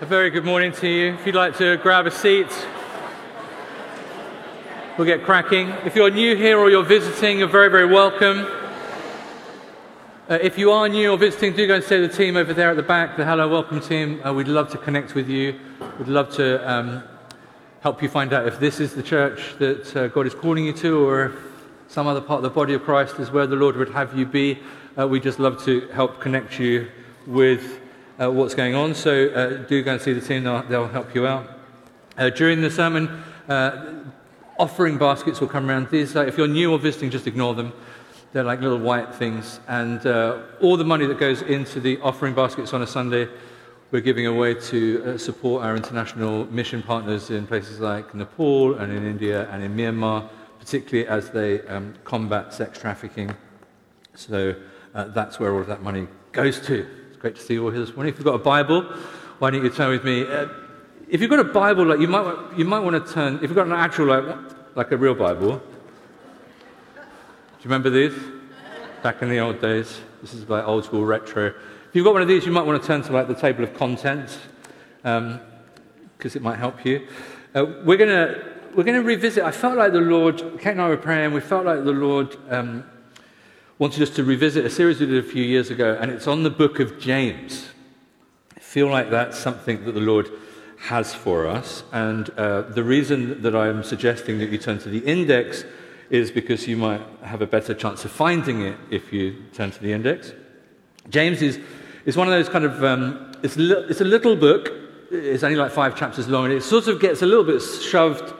A very good morning to you. If you'd like to grab a seat, we'll get cracking. If you're new here or you're visiting, you're very, very welcome. Uh, if you are new or visiting, do go and say to the team over there at the back, the Hello Welcome team. Uh, we'd love to connect with you. We'd love to um, help you find out if this is the church that uh, God is calling you to or if some other part of the body of Christ is where the Lord would have you be. Uh, we'd just love to help connect you with uh, what's going on. So uh, do go and see the team, they'll, they'll help you out. Uh, during the sermon, uh, offering baskets will come around. These, if you're new or visiting, just ignore them. They're like little white things. And uh, all the money that goes into the offering baskets on a Sunday, we're giving away to uh, support our international mission partners in places like Nepal and in India and in Myanmar, particularly as they um, combat sex trafficking. So that's where all of that money goes to great to see you all here this morning. If you've got a Bible, why don't you turn with me? Uh, if you've got a Bible, like you might, you might want to turn. If you've got an actual, like, like a real Bible, do you remember these? Back in the old days, this is like old school retro. If you've got one of these, you might want to turn to like the table of contents, because um, it might help you. Uh, we're gonna we're gonna revisit. I felt like the Lord. Kate and I were praying. We felt like the Lord. Um, wanted us to revisit a series we did a few years ago, and it's on the book of James. I feel like that's something that the Lord has for us. And uh, the reason that I'm suggesting that you turn to the index is because you might have a better chance of finding it if you turn to the index. James is, is one of those kind of, um, it's, li- it's a little book, it's only like five chapters long, and it sort of gets a little bit shoved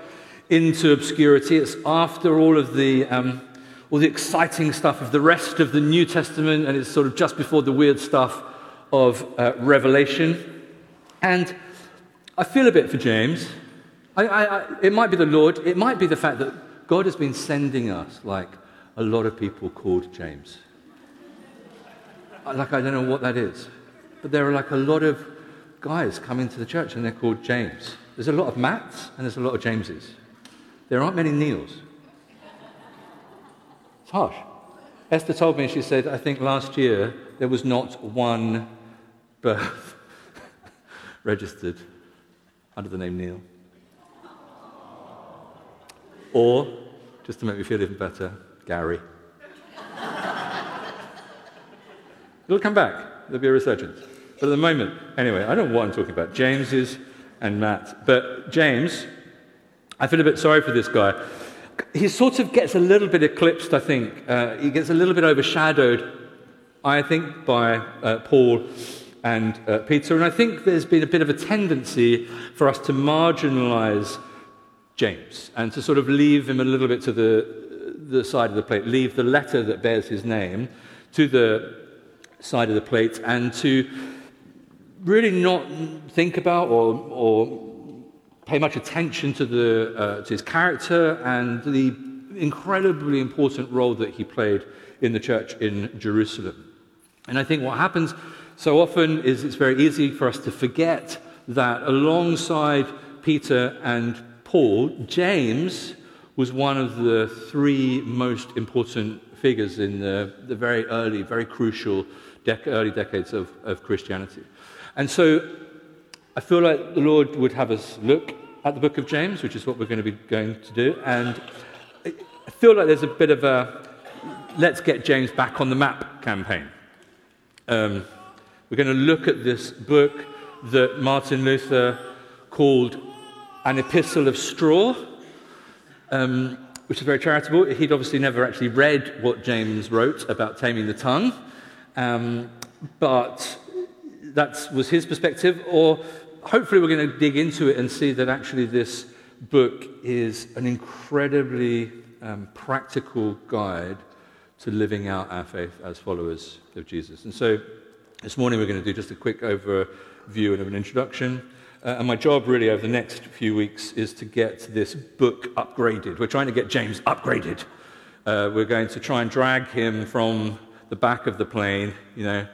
into obscurity. It's after all of the. Um, all the exciting stuff of the rest of the New Testament, and it's sort of just before the weird stuff of uh, Revelation. And I feel a bit for James. I, I, I, it might be the Lord, it might be the fact that God has been sending us like a lot of people called James. Like, I don't know what that is, but there are like a lot of guys coming to the church and they're called James. There's a lot of Matts and there's a lot of Jameses. There aren't many Neils. It's harsh. Esther told me, she said, I think last year there was not one birth registered under the name Neil. Or, just to make me feel even better, Gary. It'll come back. There'll be a resurgence. But at the moment, anyway, I don't know what I'm talking about. James's and Matt. But James, I feel a bit sorry for this guy he sort of gets a little bit eclipsed, I think. Uh, he gets a little bit overshadowed, I think, by uh, Paul and uh, Peter. And I think there's been a bit of a tendency for us to marginalize James and to sort of leave him a little bit to the, the side of the plate, leave the letter that bears his name to the side of the plate, and to really not think about or, or pay much attention to, the, uh, to his character and the incredibly important role that he played in the church in Jerusalem. And I think what happens so often is it's very easy for us to forget that alongside Peter and Paul, James was one of the three most important figures in the, the very early, very crucial dec- early decades of, of Christianity. And so I feel like the Lord would have us look at the book of James, which is what we're going to be going to do. And I feel like there's a bit of a let's get James back on the map campaign. Um, we're going to look at this book that Martin Luther called An Epistle of Straw, um, which is very charitable. He'd obviously never actually read what James wrote about taming the tongue, um, but that was his perspective. Or hopefully, we're going to dig into it and see that actually this book is an incredibly um, practical guide to living out our faith as followers of Jesus. And so this morning, we're going to do just a quick overview and an introduction. Uh, and my job, really, over the next few weeks is to get this book upgraded. We're trying to get James upgraded. Uh, we're going to try and drag him from the back of the plane, you know,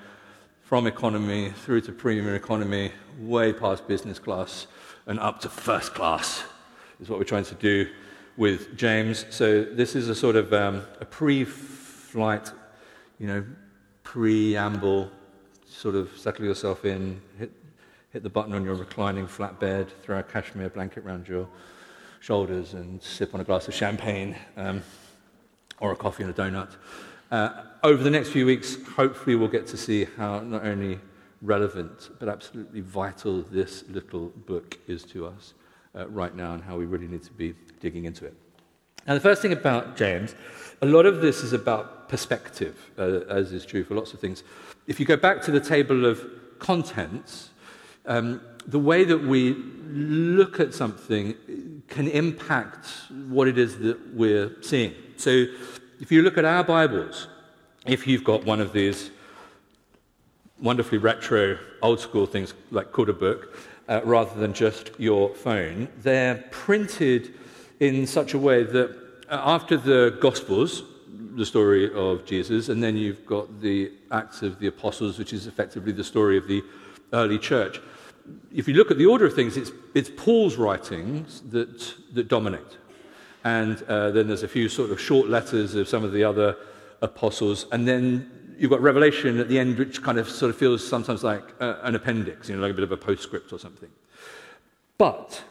from economy through to premium economy, way past business class, and up to first class, is what we're trying to do with James. So this is a sort of um, a pre-flight, you know, preamble, sort of settle yourself in, hit, hit the button on your reclining flatbed, throw a cashmere blanket around your shoulders, and sip on a glass of champagne um, or a coffee and a donut. Uh, over the next few weeks, hopefully, we'll get to see how not only relevant but absolutely vital this little book is to us uh, right now and how we really need to be digging into it. Now, the first thing about James, a lot of this is about perspective, uh, as is true for lots of things. If you go back to the table of contents, um, the way that we look at something can impact what it is that we're seeing. So, if you look at our Bibles, if you've got one of these wonderfully retro, old school things like called a book, uh, rather than just your phone, they're printed in such a way that uh, after the Gospels, the story of Jesus, and then you've got the Acts of the Apostles, which is effectively the story of the early church. If you look at the order of things, it's, it's Paul's writings that, that dominate. And uh, then there's a few sort of short letters of some of the other apostles. And then you've got Revelation at the end, which kind of sort of feels sometimes like uh, an appendix, you know, like a bit of a postscript or something. But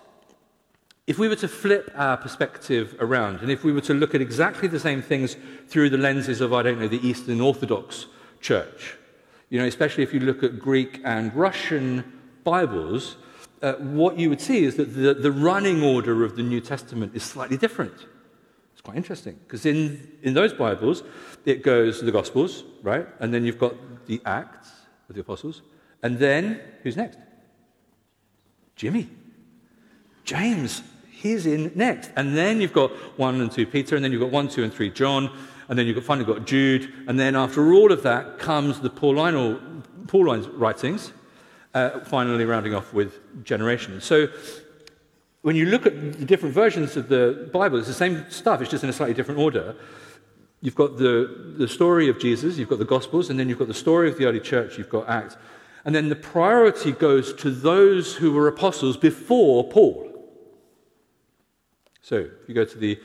if we were to flip our perspective around, and if we were to look at exactly the same things through the lenses of, I don't know, the Eastern Orthodox Church, you know, especially if you look at Greek and Russian Bibles, uh, what you would see is that the, the running order of the New Testament is slightly different. It's quite interesting because in, in those Bibles, it goes the Gospels, right? And then you've got the Acts of the Apostles. And then, who's next? Jimmy. James he's in next. And then you've got 1 and 2 Peter, and then you've got 1, 2, and 3 John, and then you've finally got Jude, and then after all of that comes the Pauline, Pauline's writings, uh, finally rounding off with Revelation. So when you look at the different versions of the Bible, it's the same stuff, it's just in a slightly different order. You've got the, the story of Jesus, you've got the Gospels, and then you've got the story of the early church, you've got Acts. And then the priority goes to those who were apostles before Paul. So, if you go to the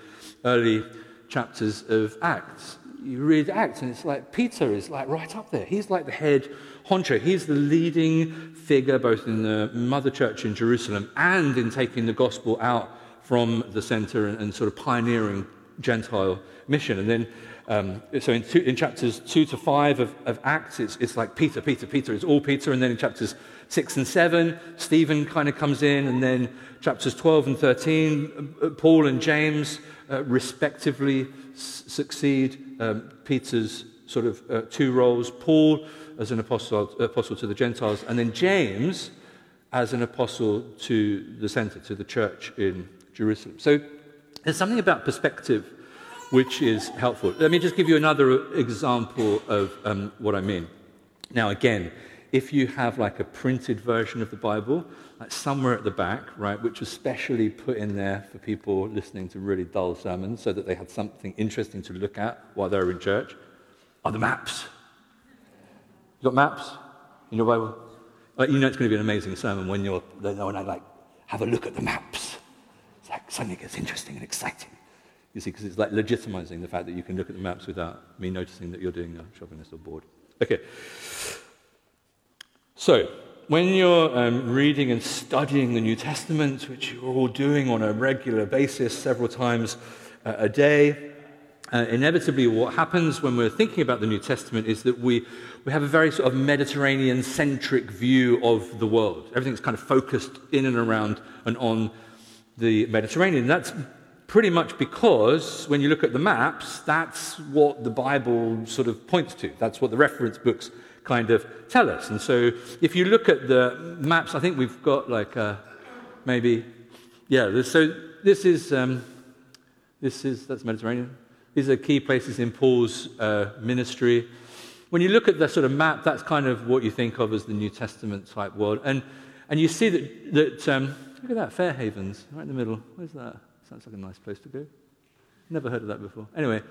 early chapters of Acts, you read Acts, and it's like Peter is like right up there. He's like the head honcho. He's the leading figure both in the mother church in Jerusalem and in taking the gospel out from the center and, and sort of pioneering Gentile mission. And then, um, so in, two, in, chapters two to five of, of Acts, it's, it's like Peter, Peter, Peter. It's all Peter. And then in chapters 6 and 7, Stephen kind of comes in, and then chapters 12 and 13, uh, Paul and James uh, respectively s- succeed um, Peter's sort of uh, two roles Paul as an apostle, apostle to the Gentiles, and then James as an apostle to the center, to the church in Jerusalem. So there's something about perspective which is helpful. Let me just give you another example of um, what I mean. Now, again, if you have like a printed version of the Bible, like somewhere at the back, right, which was specially put in there for people listening to really dull sermons so that they had something interesting to look at while they were in church, are the maps. You got maps in your Bible? Like, you know it's going to be an amazing sermon when you're when I like have a look at the maps. It's like suddenly gets interesting and exciting. You see, because it's like legitimizing the fact that you can look at the maps without me noticing that you're doing a shopping list or board. Okay. So, when you're um, reading and studying the New Testament, which you're all doing on a regular basis, several times uh, a day, uh, inevitably what happens when we're thinking about the New Testament is that we, we have a very sort of Mediterranean centric view of the world. Everything's kind of focused in and around and on the Mediterranean. That's pretty much because when you look at the maps, that's what the Bible sort of points to. That's what the reference books kind of tell us. And so if you look at the maps, I think we've got like uh, maybe, yeah, so this is, um, this is, that's Mediterranean. These are key places in Paul's uh, ministry. When you look at the sort of map, that's kind of what you think of as the New Testament type world. And, and you see that, that um, look at that, Fair Havens, right in the middle. Where's that? Sounds like a nice place to go. Never heard of that before. Anyway,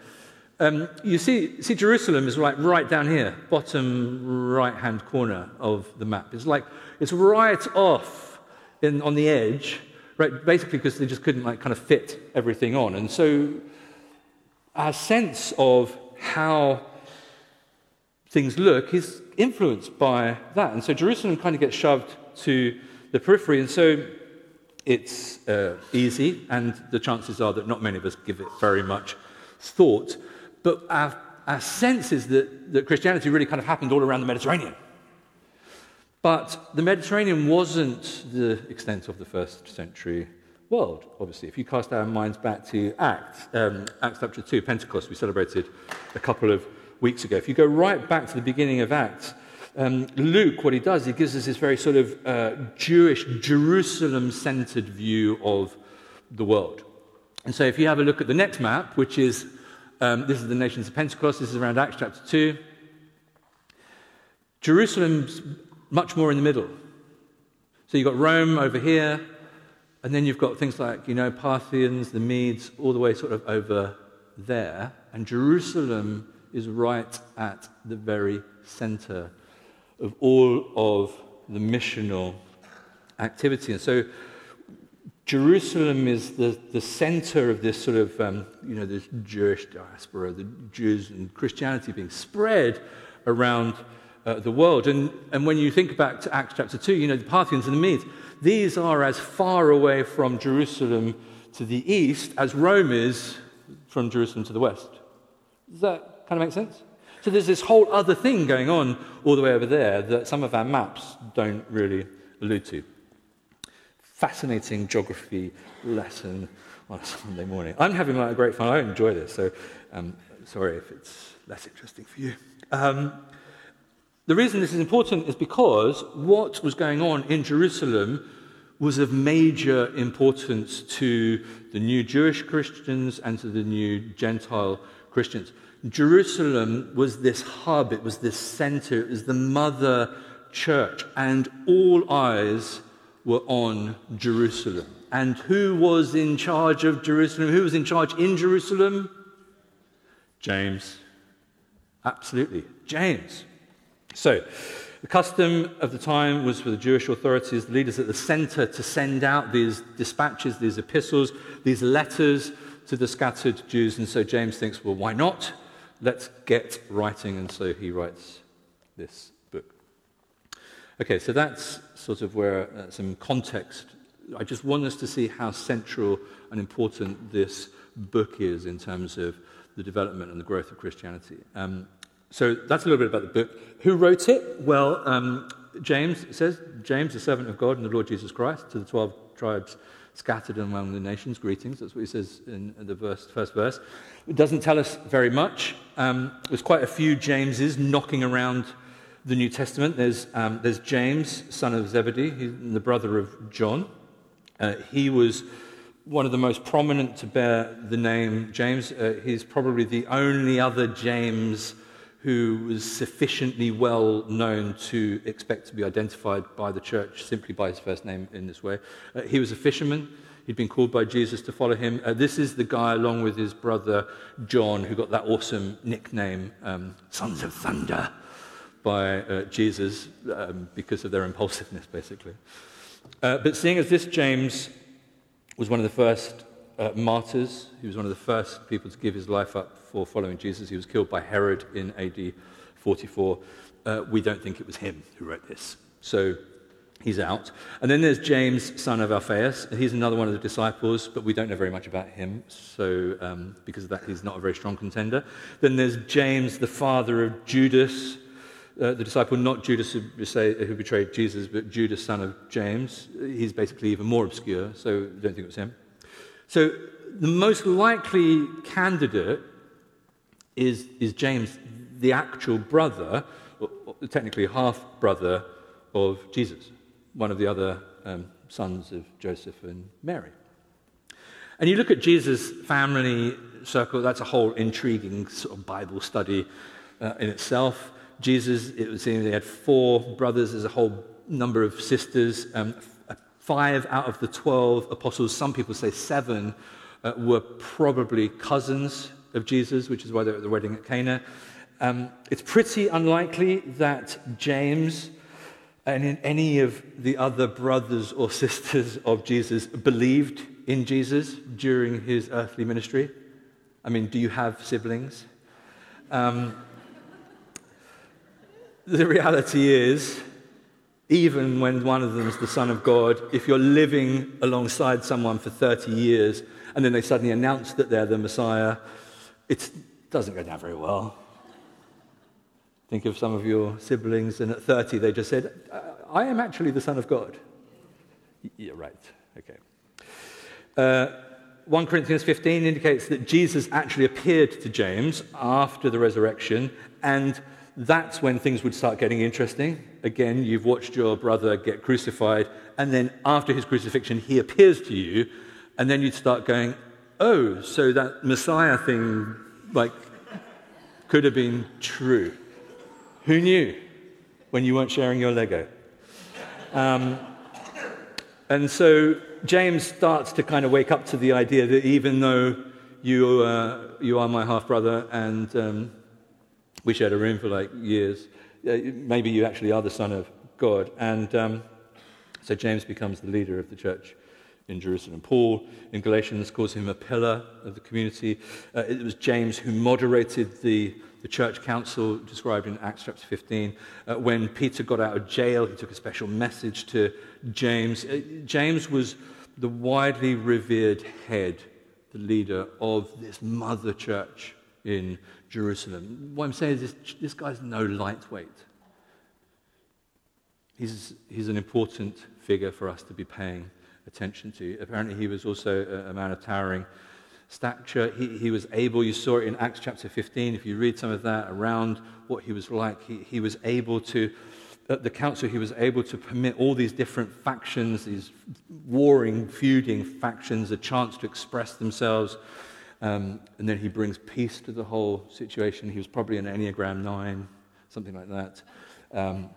um, you see, see, Jerusalem is like right down here, bottom right hand corner of the map. It's like it's right off in, on the edge, right? Basically, because they just couldn't like kind of fit everything on. And so our sense of how things look is influenced by that. And so Jerusalem kind of gets shoved to the periphery. And so it's uh, easy, and the chances are that not many of us give it very much thought. But our, our sense is that, that Christianity really kind of happened all around the Mediterranean. But the Mediterranean wasn't the extent of the first century world, obviously. If you cast our minds back to Acts, um, Acts chapter 2, Pentecost, we celebrated a couple of weeks ago. If you go right back to the beginning of Acts, um, Luke, what he does, he gives us this very sort of uh, Jewish, Jerusalem centered view of the world. And so if you have a look at the next map, which is um, this is the nations of Pentecost, this is around Acts chapter 2. Jerusalem's much more in the middle. So you've got Rome over here, and then you've got things like, you know, Parthians, the Medes, all the way sort of over there. And Jerusalem is right at the very center of all of the missional activity. And so Jerusalem is the, the center of this sort of, um, you know, this Jewish diaspora, the Jews and Christianity being spread around uh, the world. And, and when you think back to Acts chapter 2, you know, the Parthians and the Medes, these are as far away from Jerusalem to the east as Rome is from Jerusalem to the west. Does that kind of make sense? So there's this whole other thing going on all the way over there that some of our maps don't really allude to. Fascinating geography lesson on a Sunday morning. I'm having like a great fun. I enjoy this, so um, sorry if it's less interesting for you. Um, the reason this is important is because what was going on in Jerusalem was of major importance to the new Jewish Christians and to the new Gentile Christians. Jerusalem was this hub, it was this center, it was the mother church, and all eyes were on Jerusalem. And who was in charge of Jerusalem? Who was in charge in Jerusalem? James. Absolutely, James. So, the custom of the time was for the Jewish authorities, the leaders at the center, to send out these dispatches, these epistles, these letters to the scattered Jews. And so James thinks, well, why not? Let's get writing. And so he writes this book. Okay, so that's sort of where uh, some context. I just want us to see how central and important this book is in terms of the development and the growth of Christianity. Um, so that's a little bit about the book. Who wrote it? Well, um, James says, James, the servant of God and the Lord Jesus Christ, to the 12 tribes scattered among the nations, greetings. That's what he says in the verse, first verse. It doesn't tell us very much. Um, there's quite a few Jameses knocking around the New Testament. There's, um, there's James, son of Zebedee, the brother of John. Uh, he was one of the most prominent to bear the name James. Uh, he's probably the only other James who was sufficiently well known to expect to be identified by the church simply by his first name in this way. Uh, he was a fisherman. He'd been called by Jesus to follow him. Uh, this is the guy, along with his brother John, who got that awesome nickname, um, Sons of Thunder, by uh, Jesus um, because of their impulsiveness, basically. Uh, but seeing as this James was one of the first uh, martyrs, he was one of the first people to give his life up for following Jesus. He was killed by Herod in AD 44. Uh, we don't think it was him who wrote this. So he's out. And then there's James, son of Alphaeus. He's another one of the disciples, but we don't know very much about him. So um, because of that, he's not a very strong contender. Then there's James, the father of Judas. Uh, the disciple, not Judas who, who betrayed Jesus, but Judas, son of James. He's basically even more obscure, so don't think it was him. So the most likely candidate is, is James the actual brother, or technically half brother of Jesus, one of the other um, sons of Joseph and Mary. And you look at Jesus' family circle, that's a whole intriguing sort of Bible study uh, in itself. Jesus, it was saying they had four brothers, there's a whole number of sisters. Um, five out of the 12 apostles, some people say seven, uh, were probably cousins of Jesus, which is why they're at the wedding at Cana. Um, it's pretty unlikely that James and any of the other brothers or sisters of Jesus believed in Jesus during his earthly ministry. I mean, do you have siblings? Um, the reality is even when one of them is the Son of God, if you're living alongside someone for 30 years and then they suddenly announce that they're the Messiah, it doesn't go down very well. Think of some of your siblings, and at 30 they just said, I am actually the Son of God. Yeah, right. Okay. Uh, 1 Corinthians 15 indicates that Jesus actually appeared to James after the resurrection, and that's when things would start getting interesting. Again, you've watched your brother get crucified, and then after his crucifixion, he appears to you, and then you'd start going, oh, so that Messiah thing, like, could have been true. Who knew when you weren't sharing your Lego? Um, and so James starts to kind of wake up to the idea that even though you, uh, you are my half brother and um, we shared a room for like years, uh, maybe you actually are the son of God. And um, so James becomes the leader of the church in Jerusalem. Paul in Galatians calls him a pillar of the community. Uh, it was James who moderated the, the church council described in Acts chapter 15. Uh, when Peter got out of jail, he took a special message to James. Uh, James was the widely revered head, the leader of this mother church in Jerusalem. What I'm saying is, this, this guy's no lightweight. He's, he's an important figure for us to be paying attention to. Apparently, he was also a, a man of towering stature. He, he was able, you saw it in Acts chapter 15, if you read some of that around what he was like, he, he was able to at the council, he was able to permit all these different factions, these warring, feuding factions, a chance to express themselves. Um, and then he brings peace to the whole situation. He was probably an Enneagram 9, something like that. Um,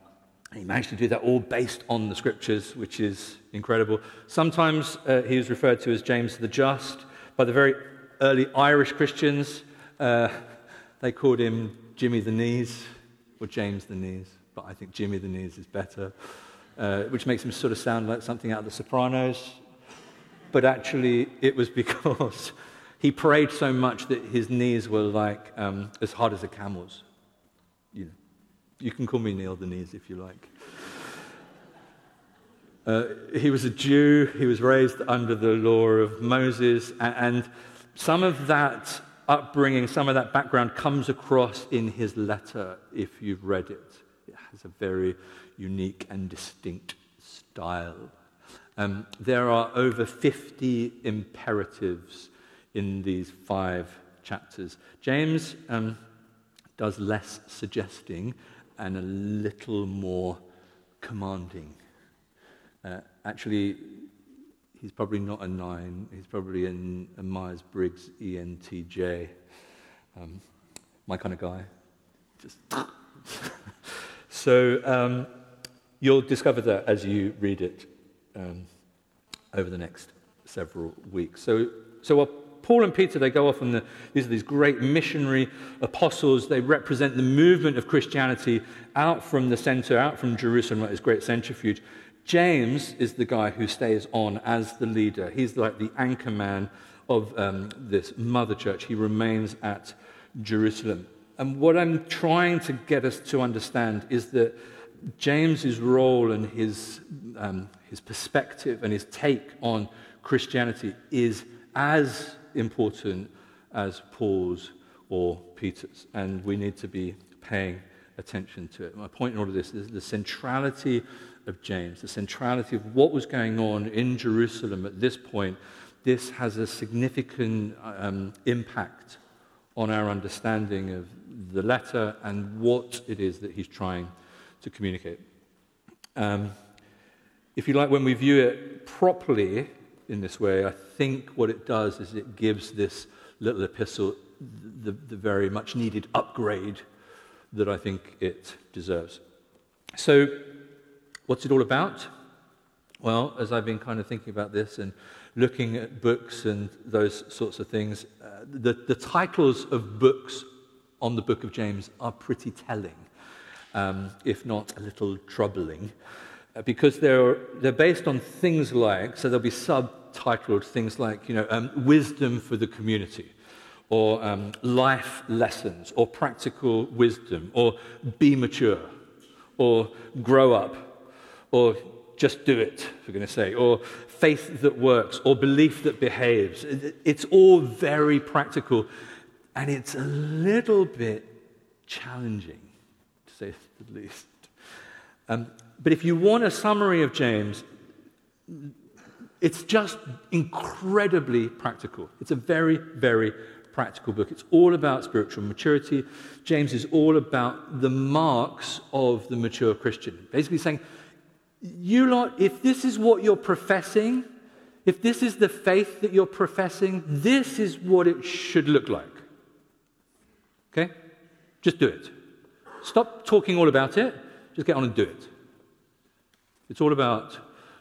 he managed to do that all based on the scriptures, which is incredible. Sometimes uh, he was referred to as James the Just. By the very early Irish Christians, uh, they called him Jimmy the Knees or James the Knees but I think Jimmy the Knees is better, uh, which makes him sort of sound like something out of The Sopranos. But actually, it was because he prayed so much that his knees were like um, as hard as a camel's. You, know, you can call me Neil the Knees if you like. Uh, he was a Jew. He was raised under the law of Moses. And, and some of that upbringing, some of that background comes across in his letter if you've read it. It has a very unique and distinct style. Um, there are over 50 imperatives in these five chapters. James um, does less suggesting and a little more commanding. Uh, actually, he's probably not a nine, he's probably a Myers Briggs ENTJ. Um, my kind of guy. Just. So um, you'll discover that as you read it um, over the next several weeks. So, so while Paul and Peter, they go off and the, these are these great missionary apostles. They represent the movement of Christianity out from the center, out from Jerusalem, like this great centrifuge. James is the guy who stays on as the leader. He's like the anchor man of um, this mother church. He remains at Jerusalem. And what I'm trying to get us to understand is that James's role and his, um, his perspective and his take on Christianity is as important as Paul's or Peter's. And we need to be paying attention to it. My point in all of this is the centrality of James, the centrality of what was going on in Jerusalem at this point. This has a significant um, impact on our understanding of the letter and what it is that he's trying to communicate. Um, if you like, when we view it properly in this way, I think what it does is it gives this little epistle the, the very much needed upgrade that I think it deserves. So, what's it all about? Well, as I've been kind of thinking about this and looking at books and those sorts of things, uh, the, the titles of books on the book of James are pretty telling, um, if not a little troubling, uh, because they're, they're based on things like, so there'll be subtitled things like, you know, um, wisdom for the community, or um, life lessons, or practical wisdom, or be mature, or grow up, or just do it, we're going to say, or faith that works, or belief that behaves. It's all very practical, and it's a little bit challenging, to say the least. Um, but if you want a summary of James, it's just incredibly practical. It's a very, very practical book. It's all about spiritual maturity. James is all about the marks of the mature Christian. Basically saying, you lot, if this is what you're professing, if this is the faith that you're professing, this is what it should look like. Okay? Just do it. Stop talking all about it. Just get on and do it. It's all about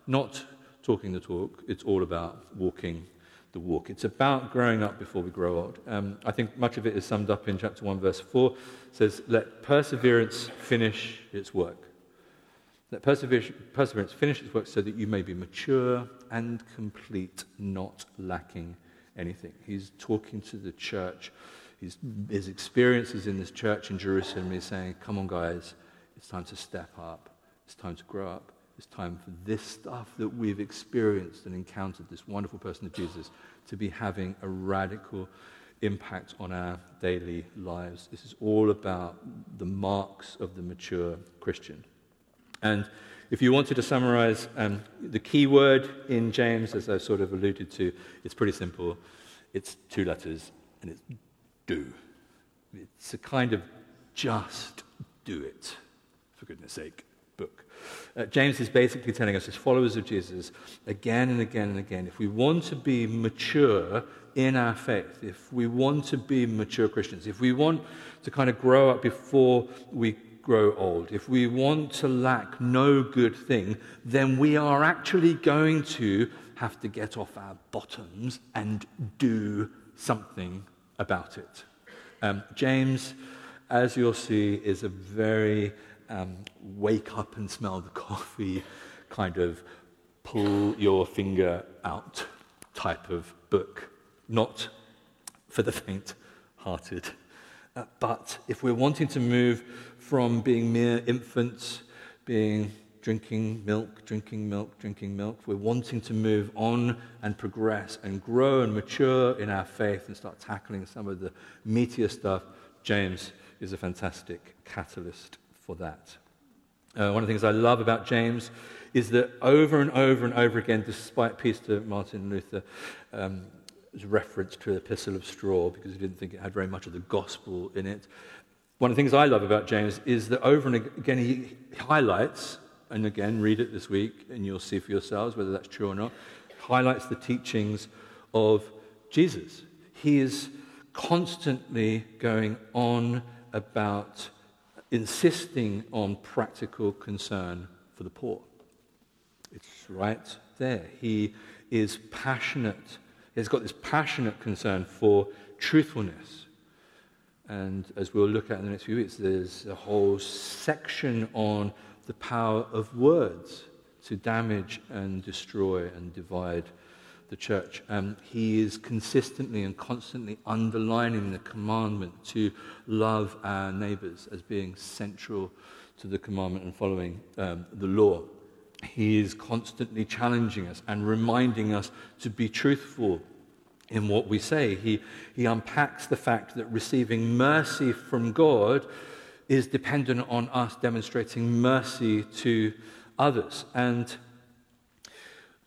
not talking the talk, it's all about walking the walk. It's about growing up before we grow old. Um, I think much of it is summed up in chapter 1, verse 4. It says, Let perseverance finish its work. Let perseverance finish its work so that you may be mature and complete, not lacking anything. He's talking to the church. His experiences in this church in Jerusalem, he's saying, Come on, guys, it's time to step up. It's time to grow up. It's time for this stuff that we've experienced and encountered, this wonderful person of Jesus, to be having a radical impact on our daily lives. This is all about the marks of the mature Christian. And if you wanted to summarize um, the key word in James, as I sort of alluded to, it's pretty simple. It's two letters, and it's do. It's a kind of just do it, for goodness sake. Uh, James is basically telling us, as followers of Jesus, again and again and again, if we want to be mature in our faith, if we want to be mature Christians, if we want to kind of grow up before we grow old, if we want to lack no good thing, then we are actually going to have to get off our bottoms and do something about it. Um, James, as you'll see, is a very um, wake up and smell the coffee kind of pull your finger out type of book, not for the faint hearted. Uh, but if we're wanting to move from being mere infants, being drinking milk, drinking milk, drinking milk, we're wanting to move on and progress and grow and mature in our faith and start tackling some of the meatier stuff, James is a fantastic catalyst for that. Uh, one of the things I love about James is that over and over and over again, despite Peter Martin Luther, um, reference to the Epistle of Straw because he didn't think it had very much of the gospel in it. One of the things I love about James is that over and again he highlights, and again, read it this week and you'll see for yourselves whether that's true or not, highlights the teachings of Jesus. He is constantly going on about insisting on practical concern for the poor. It's right there. He is passionate. He's got this passionate concern for truthfulness and as we'll look at in the next few weeks, there's a whole section on the power of words to damage and destroy and divide the church. Um, he is consistently and constantly underlining the commandment to love our neighbors as being central to the commandment and following um, the law. He is constantly challenging us and reminding us to be truthful in what we say. He, he unpacks the fact that receiving mercy from God is dependent on us demonstrating mercy to others. And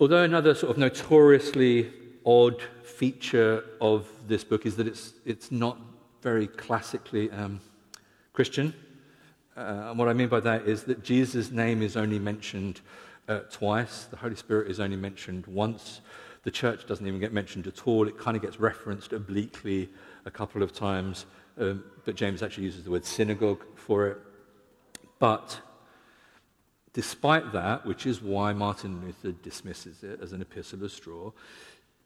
although another sort of notoriously odd feature of this book is that it's, it's not very classically um, Christian. Uh, and what I mean by that is that Jesus' name is only mentioned uh, twice, the Holy Spirit is only mentioned once. The church doesn't even get mentioned at all. It kind of gets referenced obliquely a couple of times, um, but James actually uses the word synagogue for it. But despite that, which is why Martin Luther dismisses it as an epistle of straw,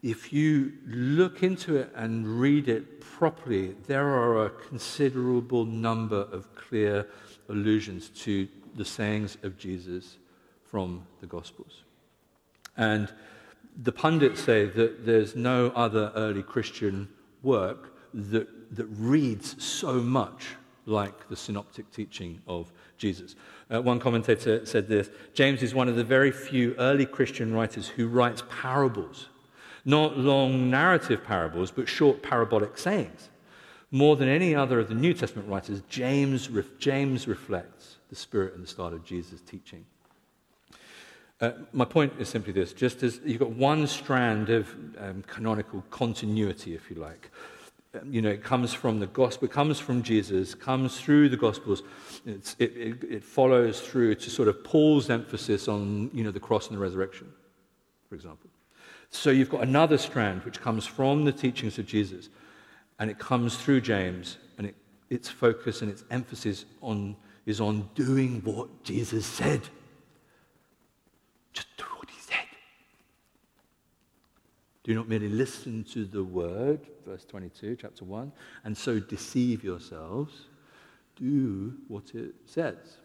if you look into it and read it properly, there are a considerable number of clear allusions to the sayings of Jesus from the Gospels. And the pundits say that there's no other early Christian work that, that reads so much like the synoptic teaching of Jesus. Uh, one commentator said this James is one of the very few early Christian writers who writes parables, not long narrative parables, but short parabolic sayings. More than any other of the New Testament writers, James, James reflects the spirit and the style of Jesus' teaching. Uh, my point is simply this just as you've got one strand of um, canonical continuity, if you like, you know, it comes from the gospel, it comes from Jesus, comes through the gospels. It, it, it, follows through to sort of Paul's emphasis on, you know, the cross and the resurrection, for example. So you've got another strand which comes from the teachings of Jesus, and it comes through James, and it, its focus and its emphasis on, is on doing what Jesus said. Just do. Do not merely listen to the word, verse 22, chapter 1, and so deceive yourselves. Do what it says.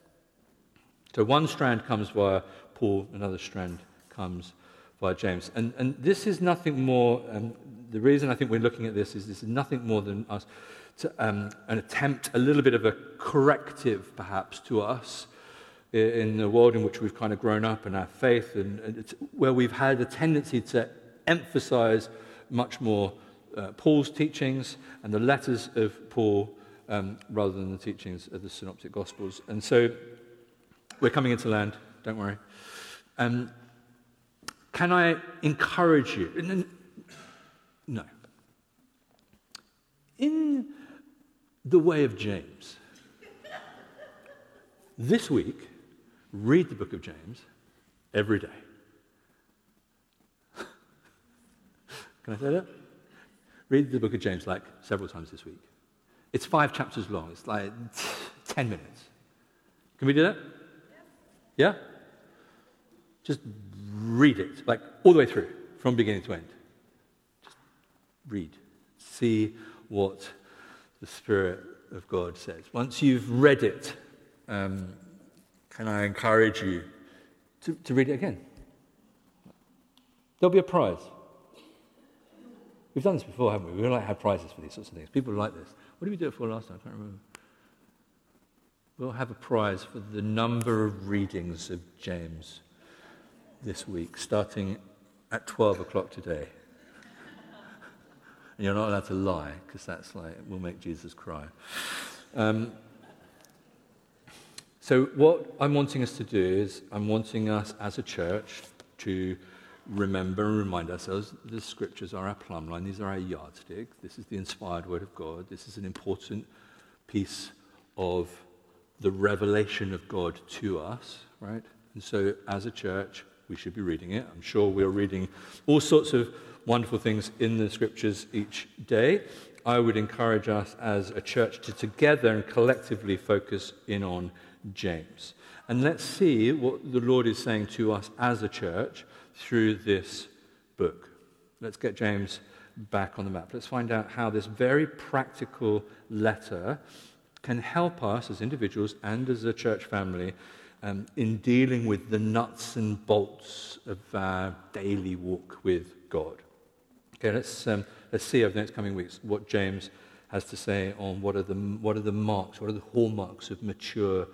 So one strand comes via Paul, another strand comes via James. And, and this is nothing more, um, the reason I think we're looking at this is this is nothing more than us, to, um, an attempt, a little bit of a corrective perhaps to us in the world in which we've kind of grown up and our faith, and, and where we've had a tendency to emphasize much more uh, Paul's teachings and the letters of Paul um, rather than the teachings of the Synoptic Gospels. And so we're coming into land, don't worry. Um, can I encourage you? No. In the way of James, this week, read the book of James every day. Can I say that? Read the book of James like several times this week. It's five chapters long, it's like 10 minutes. Can we do that? Yeah? Just read it, like all the way through, from beginning to end. Just read. See what the Spirit of God says. Once you've read it, um, can I encourage you to, to read it again? There'll be a prize. We've done this before, haven't we? We like have prizes for these sorts of things. People like this. What did we do it for last time? I can't remember. We'll have a prize for the number of readings of James this week, starting at 12 o'clock today. and you're not allowed to lie, because that's like, will make Jesus cry. Um, so, what I'm wanting us to do is, I'm wanting us as a church to remember and remind ourselves the scriptures are our plumb line, these are our yardstick, this is the inspired word of God, this is an important piece of the revelation of God to us, right? And so, as a church, we should be reading it. I'm sure we're reading all sorts of wonderful things in the scriptures each day. I would encourage us as a church to together and collectively focus in on James. And let's see what the Lord is saying to us as a church through this book. Let's get James back on the map. Let's find out how this very practical letter can help us as individuals and as a church family um, in dealing with the nuts and bolts of our daily walk with God. Okay, let's, um, let's see over the next coming weeks what James has to say on what are the, what are the marks, what are the hallmarks of mature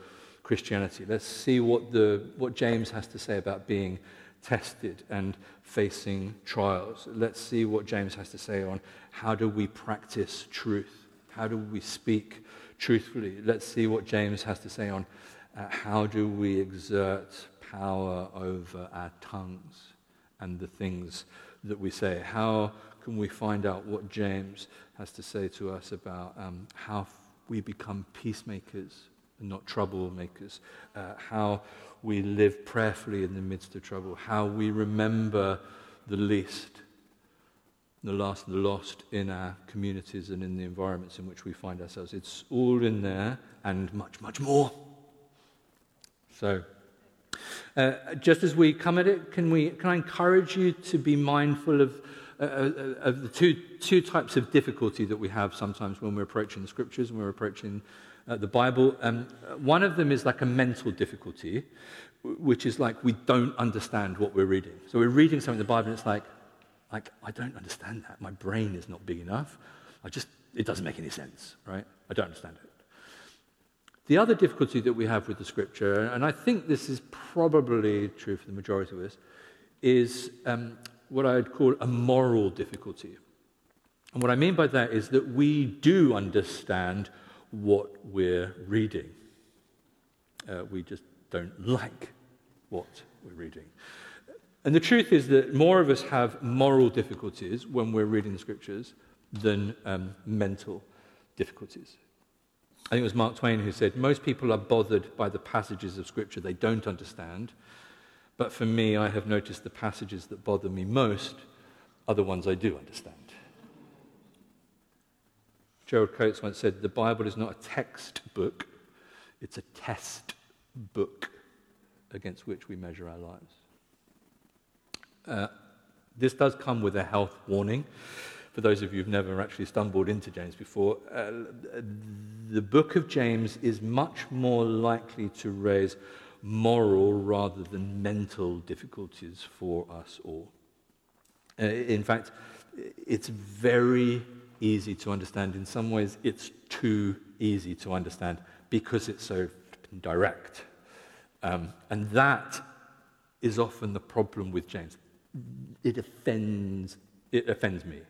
Christianity. Let's see what, the, what James has to say about being tested and facing trials. Let's see what James has to say on how do we practice truth? How do we speak truthfully? Let's see what James has to say on uh, how do we exert power over our tongues and the things that we say? How can we find out what James has to say to us about um, how we become peacemakers and not troublemakers? Uh, how we live prayerfully in the midst of trouble, how we remember the least, the last the lost in our communities and in the environments in which we find ourselves. It's all in there and much, much more. So, uh, just as we come at it, can, we, can I encourage you to be mindful of, uh, uh of the two, two types of difficulty that we have sometimes when we're approaching the scriptures and we're approaching uh, the Bible. Um, one of them is like a mental difficulty, which is like we don't understand what we're reading. So we're reading something in the Bible, and it's like, like I don't understand that. My brain is not big enough. I just it doesn't make any sense, right? I don't understand it. The other difficulty that we have with the scripture, and I think this is probably true for the majority of us, is um, what I'd call a moral difficulty. And what I mean by that is that we do understand what we're reading. Uh, we just don't like what we're reading. And the truth is that more of us have moral difficulties when we're reading the scriptures than um, mental difficulties. I think it was Mark Twain who said, Most people are bothered by the passages of Scripture they don't understand, but for me, I have noticed the passages that bother me most are the ones I do understand. Gerald Coates once said, The Bible is not a textbook, it's a test book against which we measure our lives. Uh, this does come with a health warning for those of you who've never actually stumbled into James before, uh, the book of James is much more likely to raise moral rather than mental difficulties for us all. Uh, in fact, it's very easy to understand. In some ways, it's too easy to understand because it's so direct. Um, and that is often the problem with James. It offends, it offends me.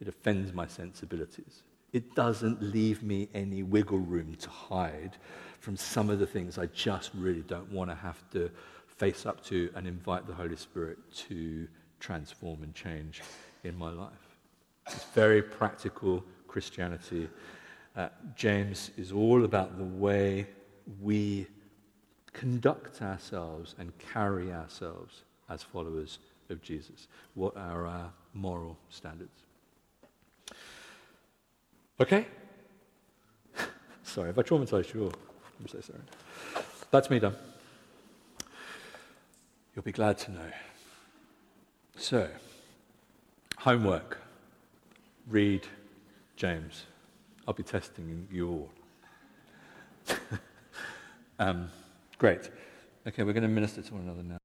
It offends my sensibilities. It doesn't leave me any wiggle room to hide from some of the things I just really don't want to have to face up to and invite the Holy Spirit to transform and change in my life. It's very practical Christianity. Uh, James is all about the way we conduct ourselves and carry ourselves as followers of Jesus. What are our moral standards? Okay? sorry, if I traumatized you, I'm so sorry. That's me done. You'll be glad to know. So, homework. Read James. I'll be testing you all. um, great. Okay, we're going to minister to one another now.